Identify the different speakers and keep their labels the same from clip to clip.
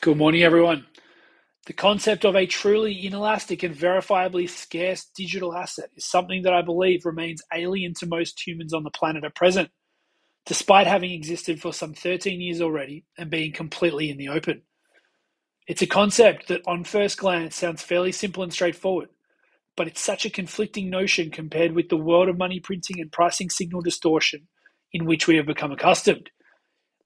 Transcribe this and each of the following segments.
Speaker 1: Good morning, everyone. The concept of a truly inelastic and verifiably scarce digital asset is something that I believe remains alien to most humans on the planet at present, despite having existed for some 13 years already and being completely in the open. It's a concept that, on first glance, sounds fairly simple and straightforward, but it's such a conflicting notion compared with the world of money printing and pricing signal distortion in which we have become accustomed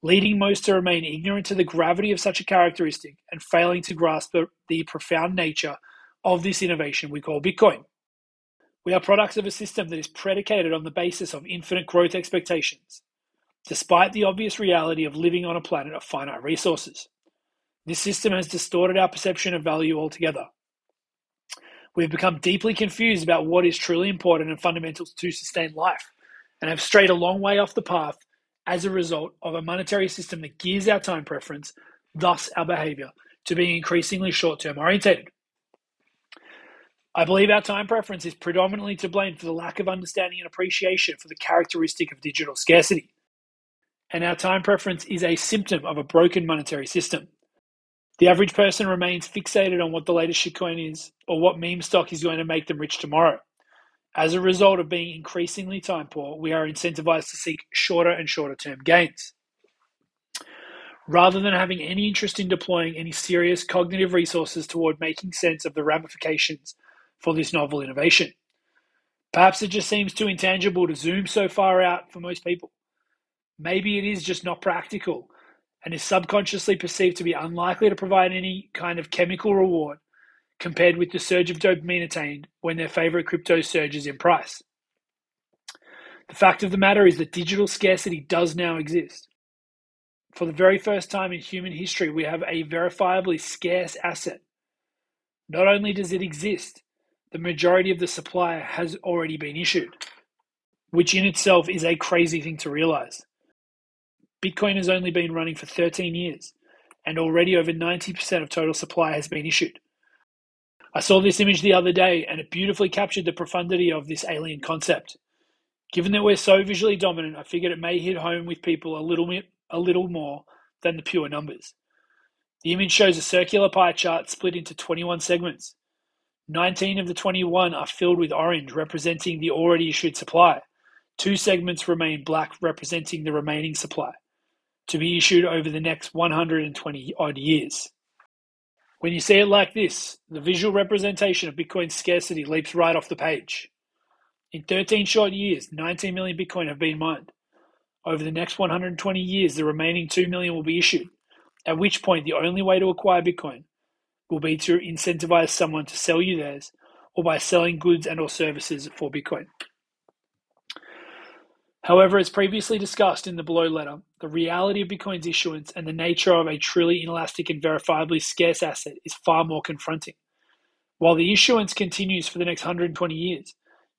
Speaker 1: leading most to remain ignorant to the gravity of such a characteristic and failing to grasp the, the profound nature of this innovation we call Bitcoin. We are products of a system that is predicated on the basis of infinite growth expectations, despite the obvious reality of living on a planet of finite resources. This system has distorted our perception of value altogether. We've become deeply confused about what is truly important and fundamental to sustain life, and have strayed a long way off the path as a result of a monetary system that gears our time preference, thus our behavior, to being increasingly short term orientated. I believe our time preference is predominantly to blame for the lack of understanding and appreciation for the characteristic of digital scarcity. And our time preference is a symptom of a broken monetary system. The average person remains fixated on what the latest shitcoin is or what meme stock is going to make them rich tomorrow. As a result of being increasingly time poor, we are incentivized to seek shorter and shorter term gains. Rather than having any interest in deploying any serious cognitive resources toward making sense of the ramifications for this novel innovation. Perhaps it just seems too intangible to zoom so far out for most people. Maybe it is just not practical and is subconsciously perceived to be unlikely to provide any kind of chemical reward compared with the surge of dopamine attained when their favorite crypto surges in price. The fact of the matter is that digital scarcity does now exist. For the very first time in human history, we have a verifiably scarce asset. Not only does it exist, the majority of the supply has already been issued, which in itself is a crazy thing to realize. Bitcoin has only been running for 13 years, and already over 90% of total supply has been issued. I saw this image the other day and it beautifully captured the profundity of this alien concept. Given that we're so visually dominant, I figured it may hit home with people a little bit, a little more than the pure numbers. The image shows a circular pie chart split into 21 segments. 19 of the 21 are filled with orange, representing the already issued supply. Two segments remain black, representing the remaining supply, to be issued over the next 120 odd years. When you see it like this, the visual representation of Bitcoin's scarcity leaps right off the page. In 13 short years, 19 million Bitcoin have been mined. Over the next 120 years, the remaining 2 million will be issued, at which point the only way to acquire Bitcoin will be to incentivize someone to sell you theirs or by selling goods and or services for Bitcoin. However, as previously discussed in the below letter, the reality of Bitcoin's issuance and the nature of a truly inelastic and verifiably scarce asset is far more confronting. While the issuance continues for the next 120 years,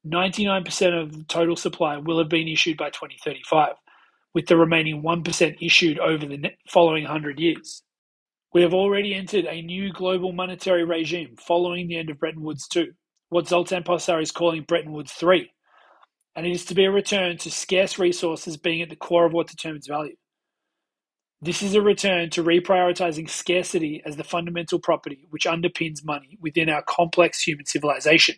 Speaker 1: 99% of the total supply will have been issued by 2035, with the remaining 1% issued over the following 100 years. We have already entered a new global monetary regime following the end of Bretton Woods II, what Zoltan Pozsar is calling Bretton Woods III and it is to be a return to scarce resources being at the core of what determines value. This is a return to reprioritizing scarcity as the fundamental property which underpins money within our complex human civilization.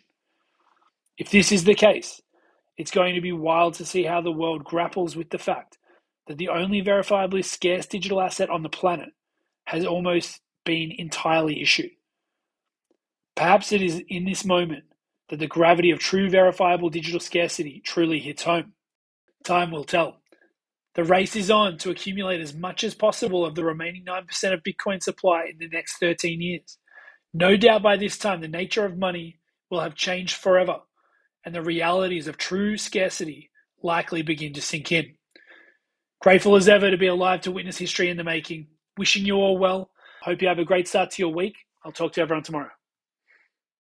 Speaker 1: If this is the case, it's going to be wild to see how the world grapples with the fact that the only verifiably scarce digital asset on the planet has almost been entirely issued. Perhaps it is in this moment that the gravity of true verifiable digital scarcity truly hits home. Time will tell. The race is on to accumulate as much as possible of the remaining 9% of Bitcoin supply in the next 13 years. No doubt by this time, the nature of money will have changed forever, and the realities of true scarcity likely begin to sink in. Grateful as ever to be alive to witness history in the making. Wishing you all well. Hope you have a great start to your week. I'll talk to everyone tomorrow.